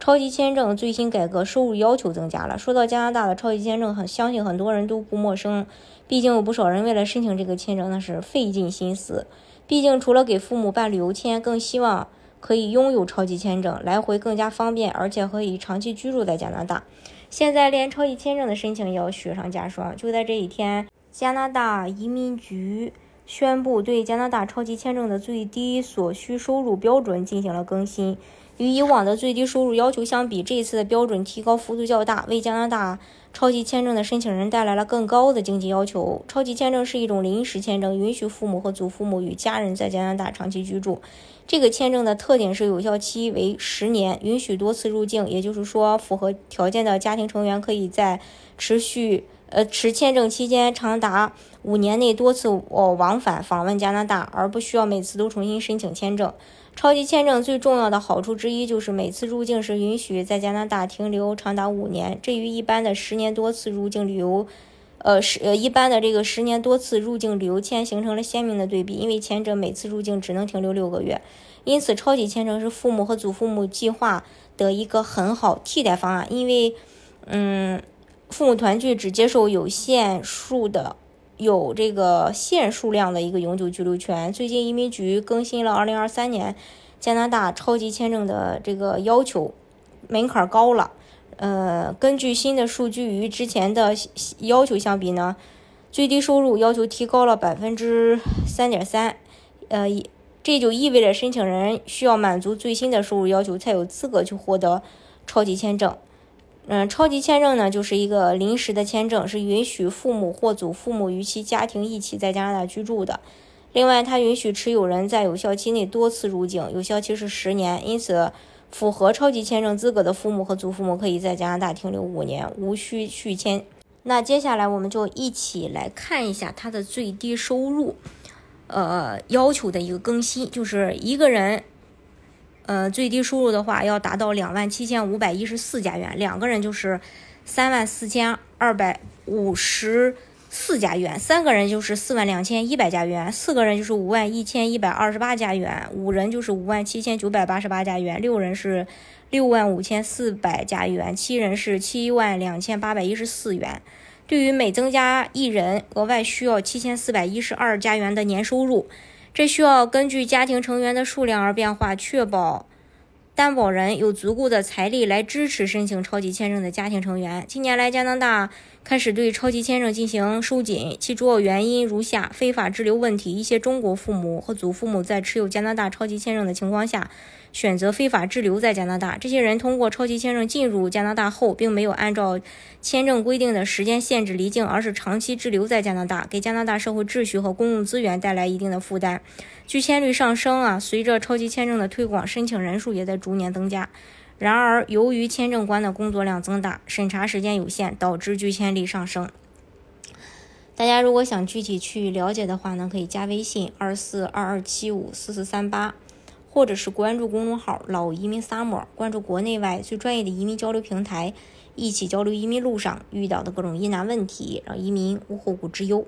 超级签证最新改革，收入要求增加了。说到加拿大的超级签证，很相信很多人都不陌生。毕竟有不少人为了申请这个签证，那是费尽心思。毕竟除了给父母办旅游签，更希望可以拥有超级签证，来回更加方便，而且可以长期居住在加拿大。现在连超级签证的申请也要雪上加霜。就在这一天，加拿大移民局宣布对加拿大超级签证的最低所需收入标准进行了更新。与以往的最低收入要求相比，这一次的标准提高幅度较大，为加拿大超级签证的申请人带来了更高的经济要求。超级签证是一种临时签证，允许父母和祖父母与家人在加拿大长期居住。这个签证的特点是有效期为十年，允许多次入境，也就是说，符合条件的家庭成员可以在持续呃持签证期间长达五年内多次哦往返访问加拿大，而不需要每次都重新申请签证。超级签证最重要的好处之一就是每次入境时允许在加拿大停留长达五年，这与一般的十年多次入境旅游，呃，是呃一般的这个十年多次入境旅游签形成了鲜明的对比。因为前者每次入境只能停留六个月，因此超级签证是父母和祖父母计划的一个很好替代方案。因为，嗯，父母团聚只接受有限数的。有这个限数量的一个永久居留权。最近移民局更新了2023年加拿大超级签证的这个要求，门槛高了。呃，根据新的数据，与之前的要求相比呢，最低收入要求提高了百分之三点三。呃，这就意味着申请人需要满足最新的收入要求，才有资格去获得超级签证。嗯，超级签证呢，就是一个临时的签证，是允许父母或祖父母与其家庭一起在加拿大居住的。另外，它允许持有人在有效期内多次入境，有效期是十年。因此，符合超级签证资格的父母和祖父母可以在加拿大停留五年，无需续签。那接下来我们就一起来看一下它的最低收入，呃，要求的一个更新，就是一个人。呃，最低收入的话要达到两万七千五百一十四加元，两个人就是三万四千二百五十四加元，三个人就是四万两千一百加元，四个人就是五万一千一百二十八加元，五人就是五万七千九百八十八加元，六人是六万五千四百加元，七人是七万两千八百一十四元。对于每增加一人，额外需要七千四百一十二加元的年收入。这需要根据家庭成员的数量而变化，确保担保人有足够的财力来支持申请超级签证的家庭成员。近年来，加拿大开始对超级签证进行收紧，其主要原因如下：非法滞留问题。一些中国父母和祖父母在持有加拿大超级签证的情况下。选择非法滞留在加拿大，这些人通过超级签证进入加拿大后，并没有按照签证规定的时间限制离境，而是长期滞留在加拿大，给加拿大社会秩序和公共资源带来一定的负担。拒签率上升啊，随着超级签证的推广，申请人数也在逐年增加。然而，由于签证官的工作量增大，审查时间有限，导致拒签率上升。大家如果想具体去了解的话呢，可以加微信二四二二七五四四三八。或者是关注公众号“老移民 summer”，关注国内外最专业的移民交流平台，一起交流移民路上遇到的各种疑难问题，让移民无后顾之忧。